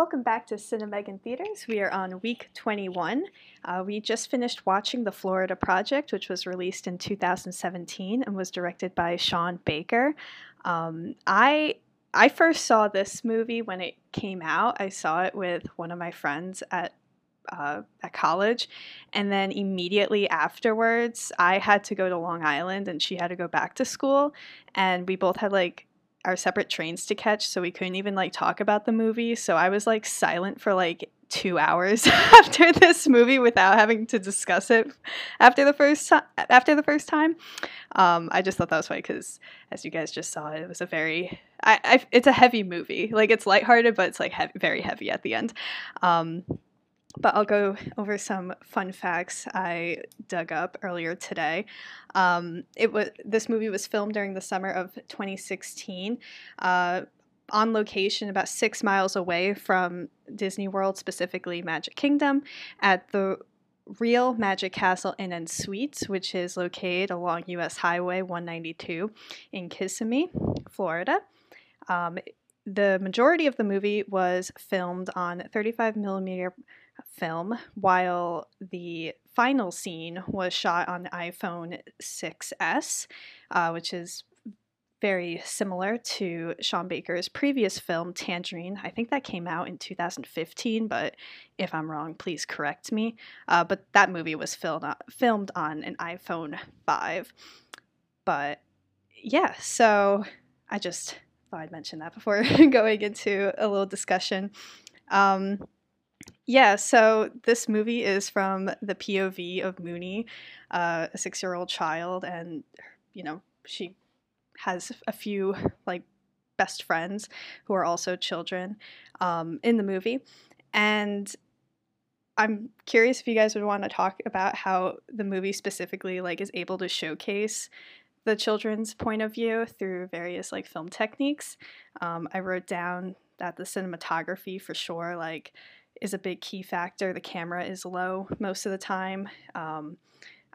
Welcome back to Cinemegan Theaters. We are on week 21. Uh, we just finished watching The Florida Project, which was released in 2017 and was directed by Sean Baker. Um, I I first saw this movie when it came out. I saw it with one of my friends at uh, at college, and then immediately afterwards, I had to go to Long Island, and she had to go back to school, and we both had like our separate trains to catch, so we couldn't even like talk about the movie. So I was like silent for like two hours after this movie without having to discuss it after the first time. After the first time, um, I just thought that was funny because, as you guys just saw, it was a very, I, I it's a heavy movie. Like it's lighthearted, but it's like very heavy at the end. Um, but I'll go over some fun facts I dug up earlier today. Um, it was this movie was filmed during the summer of 2016, uh, on location about six miles away from Disney World, specifically Magic Kingdom, at the Real Magic Castle Inn and Suites, which is located along U.S. Highway 192 in Kissimmee, Florida. Um, the majority of the movie was filmed on 35 millimeter film, while the final scene was shot on the iPhone 6S, uh, which is very similar to Sean Baker's previous film, Tangerine. I think that came out in 2015, but if I'm wrong, please correct me. Uh, but that movie was filmed on, filmed on an iPhone 5. But yeah, so I just thought I'd mention that before going into a little discussion. Um, yeah, so this movie is from the POV of Moonee, uh, a six year old child, and, you know, she has a few, like, best friends who are also children um, in the movie. And I'm curious if you guys would want to talk about how the movie specifically, like, is able to showcase the children's point of view through various, like, film techniques. Um, I wrote down that the cinematography, for sure, like, is a big key factor. The camera is low most of the time. Um,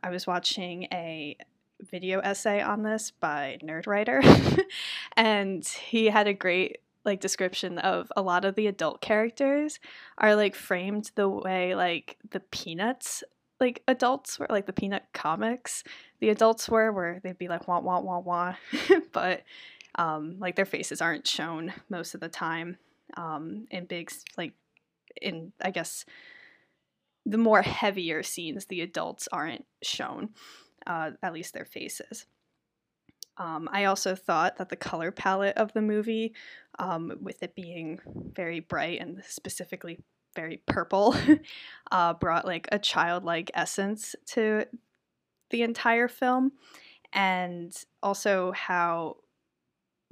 I was watching a video essay on this by Nerdwriter, and he had a great like description of a lot of the adult characters are like framed the way like the Peanuts like adults were like the Peanut comics the adults were where they'd be like wah wah wah wah, but um, like their faces aren't shown most of the time um, in big like in I guess the more heavier scenes, the adults aren't shown, uh, at least their faces. Um, I also thought that the color palette of the movie, um, with it being very bright and specifically very purple, uh, brought like a childlike essence to the entire film. And also how,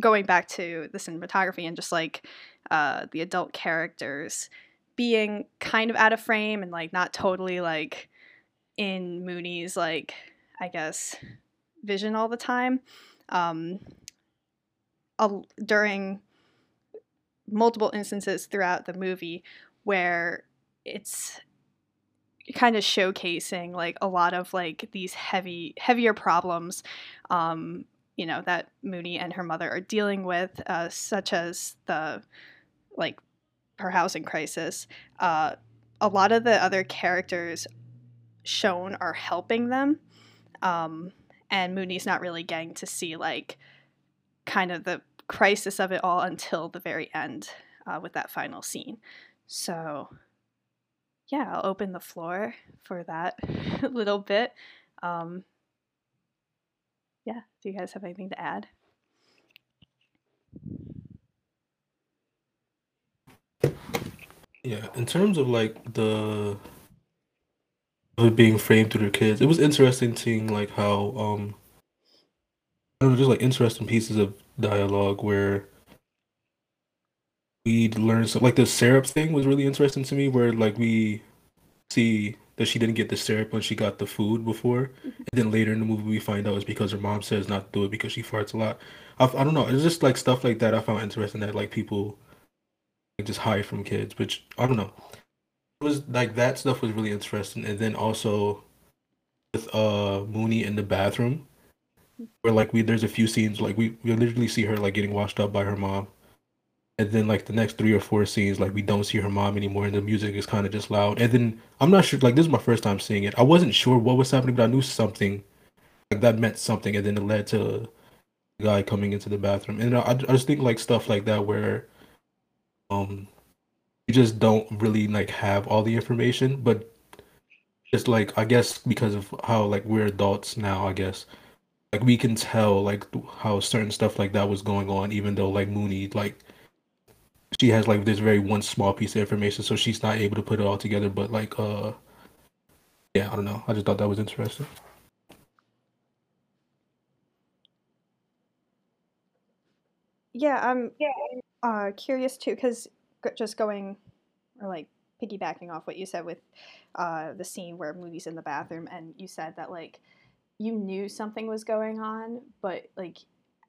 going back to the cinematography and just like uh, the adult characters, being kind of out of frame and like not totally like in Moonee's like I guess vision all the time. Um, during multiple instances throughout the movie where it's kind of showcasing like a lot of like these heavy heavier problems um you know that Moonee and her mother are dealing with uh, such as the like her housing crisis, uh, a lot of the other characters shown are helping them. Um, and Moonee's not really getting to see like kind of the crisis of it all until the very end uh, with that final scene. So, yeah, I'll open the floor for that little bit. Um, yeah, do you guys have anything to add? Yeah, in terms of like the of it being framed through their kids, it was interesting seeing like how um I don't know, just like interesting pieces of dialogue where we'd learn some like the syrup thing was really interesting to me where like we see that she didn't get the syrup when she got the food before mm-hmm. and then later in the movie we find out it's because her mom says not to do it because she farts a lot I, I don't know it's just like stuff like that i found interesting that like people just hide from kids, which I don't know. It was like that stuff was really interesting, and then also with uh Moonee in the bathroom, where like we there's a few scenes like we we literally see her like getting washed up by her mom, and then like the next three or four scenes, like we don't see her mom anymore, and the music is kind of just loud. And then I'm not sure, like this is my first time seeing it. I wasn't sure what was happening, but I knew something like that meant something, and then it led to the guy coming into the bathroom. And I, I just think like stuff like that where um you just don't really like have all the information, but just like I guess because of how like we're adults now, I guess like we can tell like how certain stuff like that was going on, even though like Moonee like she has like this very one small piece of information, so she's not able to put it all together. But like, uh, yeah, I don't know. I just thought that was interesting. Yeah, I'm uh, curious too, because just going or like piggybacking off what you said with uh, the scene where Moonee's in the bathroom, and you said that like you knew something was going on, but like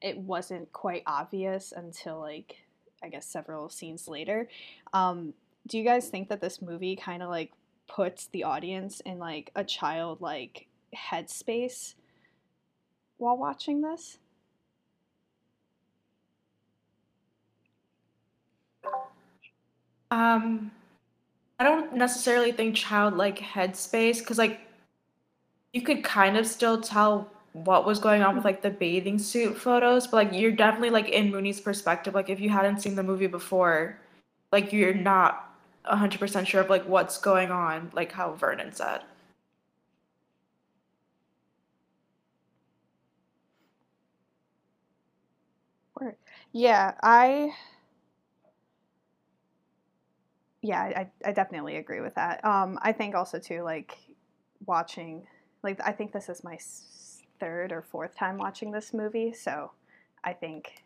it wasn't quite obvious until like I guess several scenes later. Um, do you guys think that this movie kind of like puts the audience in like a childlike headspace while watching this? Um, I don't necessarily think childlike headspace because like you could kind of still tell what was going on with like the bathing suit photos, but like you're definitely like in Moonee's perspective. Like if you hadn't seen the movie before, like you're not hundred percent sure of like what's going on, like how Vernon said. Yeah, I yeah, I, I definitely agree with that. Um, I think also too, like watching, like I think this is my third or fourth time watching this movie, so I think,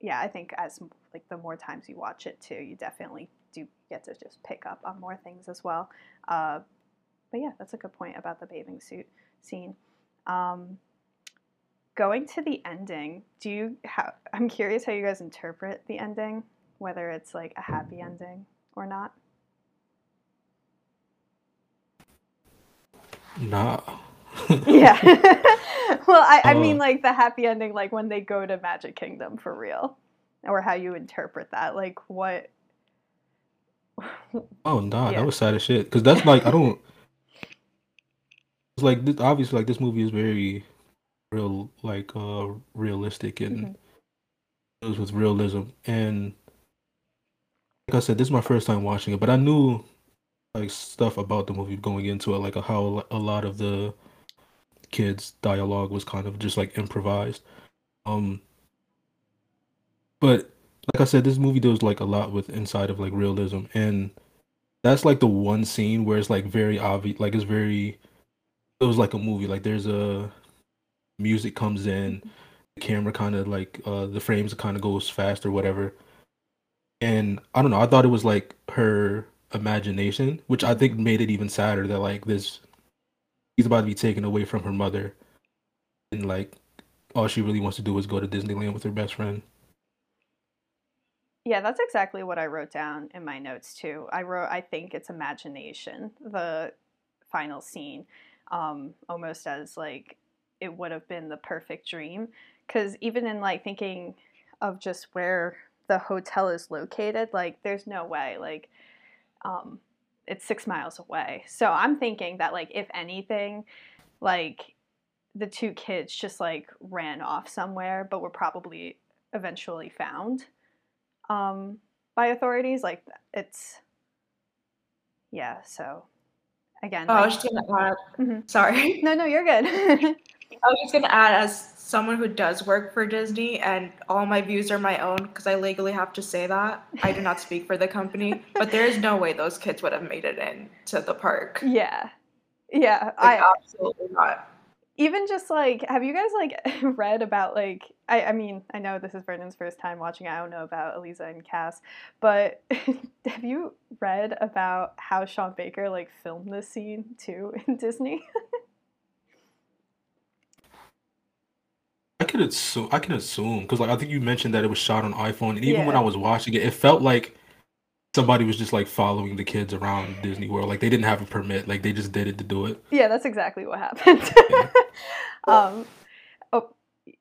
yeah, I think as like the more times you watch it too, you definitely do get to just pick up on more things as well. Uh, but yeah, that's a good point about the bathing suit scene. Um, going to the ending, do you? How, I'm curious how you guys interpret the ending whether it's like a happy ending or not? Nah. yeah. well, I, I mean, uh. like the happy ending, like when they go to Magic Kingdom for real, or how you interpret that. Like, what? oh, nah, yeah. that was sad as shit. Because that's like, I don't. It's like, this, obviously, like, this movie is very real, like, uh, realistic and mm-hmm. with realism. And like I said, this is my first time watching it, but I knew like stuff about the movie going into it, like how a lot of the kids' dialogue was kind of just like improvised. Um, but like I said, this movie does like a lot with inside of like realism, and that's like the one scene where it's like very obvious, like it's very, it was like a movie. Like there's a music comes in, the camera kind of like uh the frames kind of goes fast or whatever and I don't know. I thought it was like her imagination, which I think made it even sadder that like this he's about to be taken away from her mother, and like all she really wants to do is go to Disneyland with her best friend. Yeah, that's exactly what I wrote down in my notes too. I wrote, I think it's imagination, the final scene, um, almost as like it would have been the perfect dream. Because even in like thinking of just where the hotel is located, like there's no way, like um, it's six miles away. So I'm thinking that like if anything, like the two kids just like ran off somewhere, but were probably eventually found um, by authorities. Like it's yeah. So again, oh, like, I was just gonna add. Mm-hmm. Sorry. No, no, you're good. I was just gonna add as someone who does work for Disney, and all my views are my own because I legally have to say that. I do not speak for the company, but there is no way those kids would have made it in to the park. Yeah, yeah, like, I absolutely not. Even just like, have you guys like read about like? I, I mean, I know this is Vernon's first time watching. I don't know about Eliza and Cass, but have you read about how Sean Baker like filmed this scene too in Disney? Could assume. I can assume because like I think you mentioned that it was shot on iPhone, and even yeah. when I was watching it, it felt like somebody was just like following the kids around Disney World. Like they didn't have a permit. Like they just did it to do it. Yeah, that's exactly what happened. Yeah. um, oh,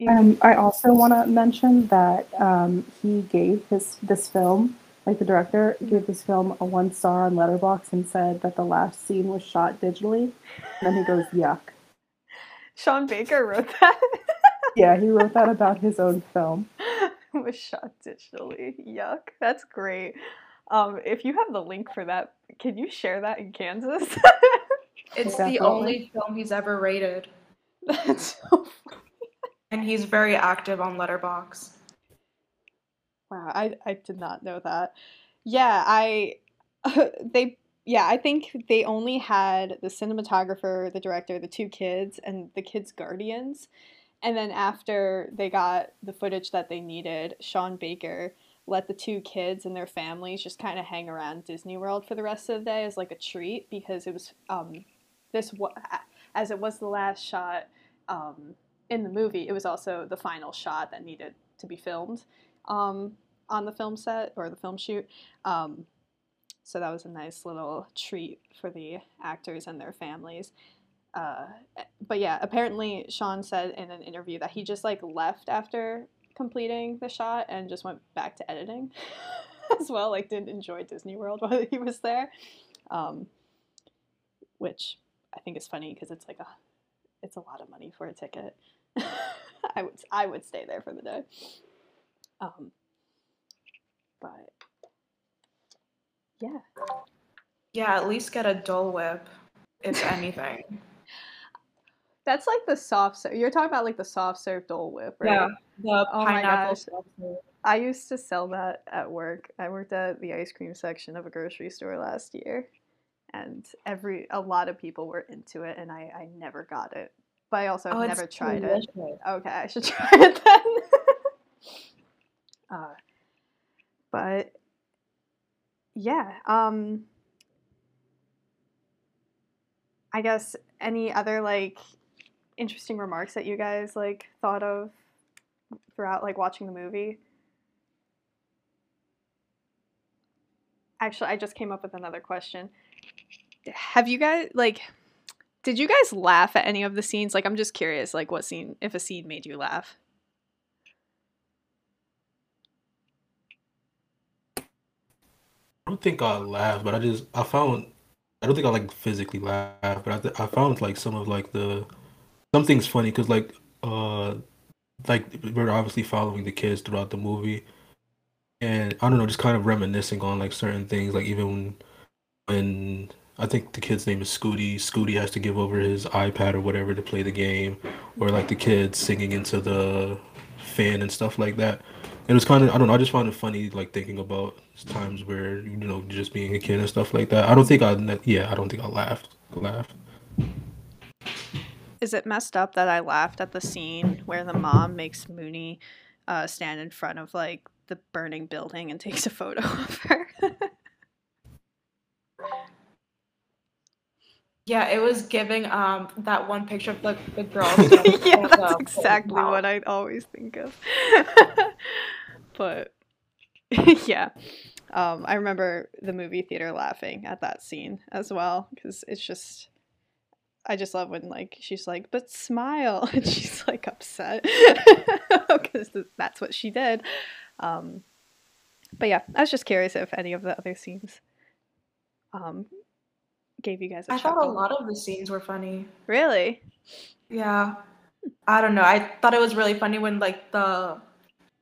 Um, I also want to mention that um, he gave his this film, like the director gave this film a one star on Letterboxd and said that the last scene was shot digitally. And then he goes, "Yuck." Sean Baker wrote that. yeah, he wrote that about his own film. was shot digitally. Yuck. That's great. Um, if you have the link for that, can you share that in Kansas? it's Definitely. the only film he's ever rated, That's so funny. and he's very active on Letterboxd. Wow, I, I did not know that. Yeah, I they yeah, I think they only had the cinematographer, the director, the two kids, and the kids' guardians. And then after they got the footage that they needed, Sean Baker let the two kids and their families just kind of hang around Disney World for the rest of the day as like a treat because it was um this as it was the last shot um in the movie, it was also the final shot that needed to be filmed um on the film set or the film shoot. Um so that was a nice little treat for the actors and their families. Uh, but yeah, apparently Sean said in an interview that he just like left after completing the shot and just went back to editing as well. Like didn't enjoy Disney World while he was there, um, which I think is funny because it's like a it's a lot of money for a ticket. I would I would stay there for the day. Um, but yeah, Yeah, at least get a Dole Whip, if anything. That's like the soft serve. You're talking about like the soft serve Dole Whip, right? Yeah, the Oh my pineapple gosh. stuff. I used to sell that at work. I worked at the ice cream section of a grocery store last year, and every a lot of people were into it, and I, I never got it. But I also Oh, never tried it. Okay, I should try it then. uh, but yeah, um, I guess any other like interesting remarks that you guys like thought of throughout like watching the movie? Actually, I just came up with another question. Have you guys like did you guys laugh at any of the scenes? Like I'm just curious like what scene if a scene made you laugh. I don't think I laughed, but I just I found I don't think I like physically laughed, but I th- I found like some of like the something's funny because like uh like we're obviously following the kids throughout the movie, and I don't know, just kind of reminiscing on like certain things, like even when, when I think the kid's name is Scooty. Scooty has to give over his iPad or whatever to play the game, or like the kids singing into the fan and stuff like that. It was kind of I don't know. I just found it funny, like thinking about times where you know just being a kid and stuff like that. I don't think I yeah I don't think I laughed laughed. Is it messed up that I laughed at the scene where the mom makes Moonee uh, stand in front of like the burning building and takes a photo of her? Yeah, it was giving um that one picture of the, the girl. yeah, that's exactly what I always think of. but yeah, um, I remember the movie theater laughing at that scene as well because it's just. I just love when like she's like, but smile, and she's like upset because that's what she did. Um, but yeah, I was just curious if any of the other scenes um, gave you guys a I thought a lot of the scenes were funny. Really? Yeah. I don't know. I thought it was really funny when like the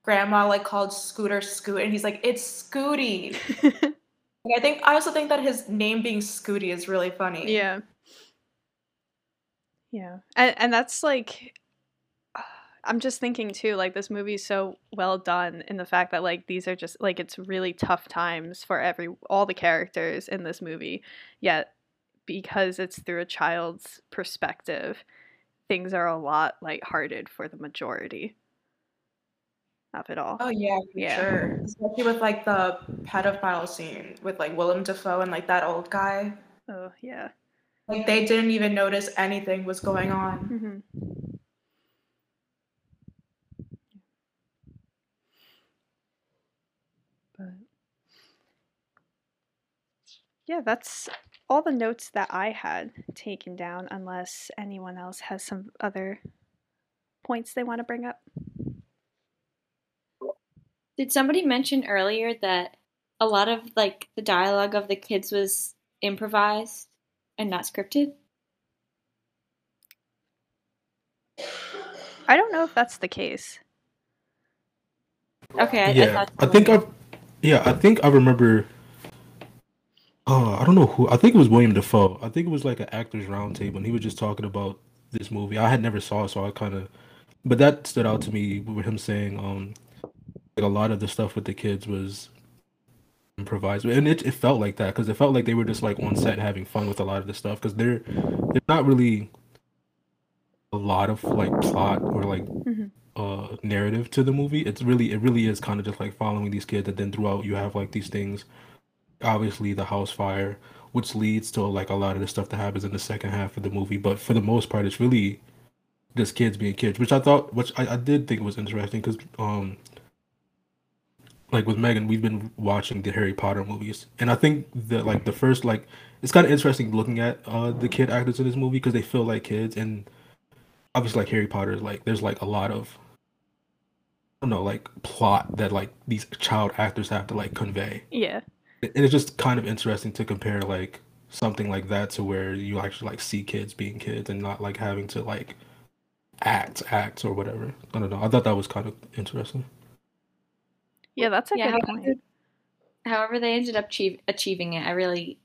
grandma like called Scooter Scoot and he's like, it's Scooty. I think I also think that his name being Scooty is really funny. Yeah. Yeah. And and that's like I'm just thinking too like this movie's so well done in the fact that like these are just like it's really tough times for every all the characters in this movie. Yet because it's through a child's perspective, things are a lot lighthearted for the majority of it all. Oh yeah, for Yeah. sure. Especially with like the pedophile scene with like Willem Dafoe and like that old guy. Oh, yeah. Like they didn't even notice anything was going on. hmm But yeah, that's all the notes that I had taken down, unless anyone else has some other points they want to bring up? Did somebody mention earlier that a lot of like the dialogue of the kids was improvised and not scripted? I don't know if that's the case. Okay, I, yeah, I, I think I, yeah, I think I remember. Oh, I don't know who. I think it was William Dafoe. I think it was like an actors roundtable, and he was just talking about this movie. I had never saw it, so I kind of, but that stood out to me with him saying, um, like a lot of the stuff with the kids was improvised, and it, it felt like that because it felt like they were just like on set having fun with a lot of the stuff because they're they're not really a lot of like plot or like Mhm. uh narrative to the movie. It's really it really is kind of just like following these kids, and then throughout you have like these things. Obviously, the house fire, which leads to like a lot of the stuff that happens in the second half of the movie. But for the most part, it's really just kids being kids, which I thought, which I, I did think was interesting because um like with Megan, we've been watching the Harry Potter movies, and I think that like the first like it's kind of interesting looking at uh the kid actors in this movie because they feel like kids, and obviously like Harry Potter, like there's like a lot of I don't know like plot that like these child actors have to like convey, Yeah. and it's just kind of interesting to compare like something like that to where you actually like see kids being kids and not like having to like act acts or whatever. I don't know. I thought that was kind of interesting. Yeah, that's a Yeah, good however, point. however they ended up achieve, achieving it, I really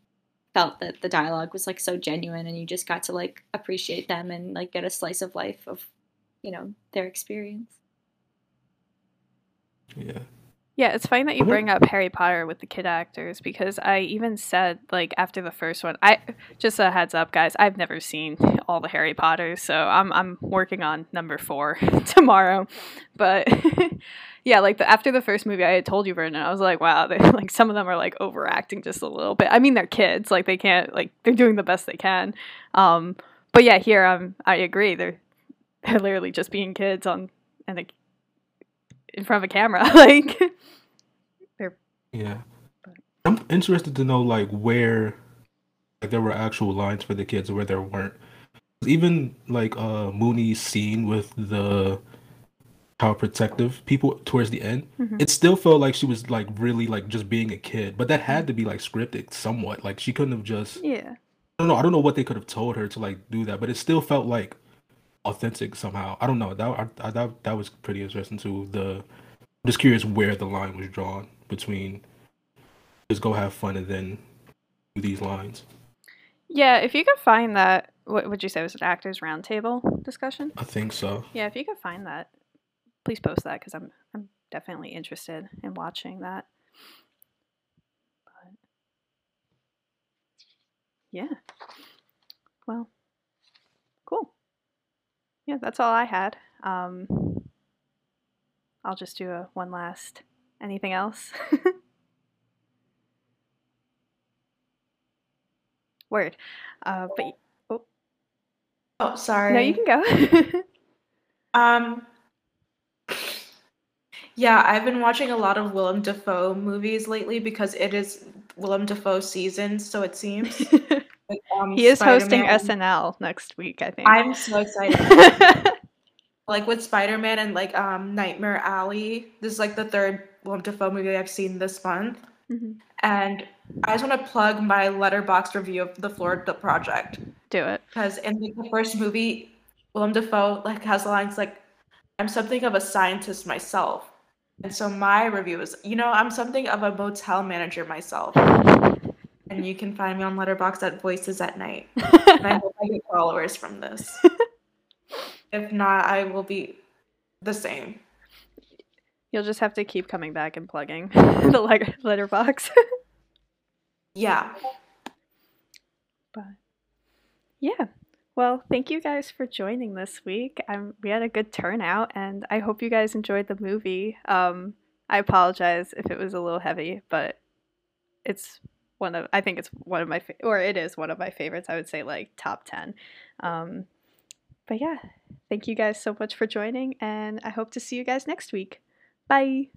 felt that the dialogue was like so genuine, and you just got to like appreciate them and like get a slice of life of, you know, their experience. Yeah. Yeah, it's funny that you bring up Harry Potter with the kid actors because I even said like after the first one, I just a heads up, guys. I've never seen all the Harry Potters, so I'm I'm working on number four tomorrow. But yeah, like the, after the first movie, I had told you, Vernon, I was like, wow, they like some of them are like overacting just a little bit. I mean, they're kids, like they can't like they're doing the best they can. Um, but yeah, here I'm I agree. They're they're literally just being kids on and like in front of a camera, like. Yeah. I'm interested to know like where like there were actual lines for the kids where there weren't. Even like uh Moonee's scene with the how protective people towards the end, Mhm. it still felt like she was like really like just being a kid. But that had to be like scripted somewhat. Like she couldn't have just Yeah. I don't know, I don't know what they could have told her to like do that, but it still felt like authentic somehow. I don't know. That I, I, that that was pretty interesting too. The I'm just curious where the line was drawn between just go have fun and then do these lines. Yeah, if you could find that, what would you say was an actors roundtable discussion? I think so. Yeah, if you could find that, please post that because I'm I'm definitely interested in watching that. But yeah, well. Yeah, that's all I had. Um, I'll just do a one last. Anything else? Word. Uh, but y- Oh, sorry. no, you can go. Um. Yeah, I've been watching a lot of Willem Dafoe movies lately because it is Willem Dafoe season, so it seems. Like, um, he is hosting Spider-Man. SNL next week, I think. I'm so excited. like with Spider-Man and like um Nightmare Alley. This is like the third Willem Dafoe movie I've seen this month. Mhm. And I just want to plug my Letterboxd review of the Florida Project. Do it. Because in like, the first movie, Willem Dafoe like has lines like, "I'm something of a scientist myself," and so my review is, you know, I'm something of a motel manager myself. And you can find me on Letterboxd at Voices at Night. And I hope I get followers from this. if not, I will be the same. You'll just have to keep coming back and plugging the letter Letterboxd. Yeah. but yeah. Well, thank you guys for joining this week. Um, we had a good turnout, and I hope you guys enjoyed the movie. Um, I apologize if it was a little heavy, but it's one of I think it's one of my fa- or it is one of my favorites. I would say like top ten. Um, but yeah, thank you guys so much for joining, and I hope to see you guys next week. Bye.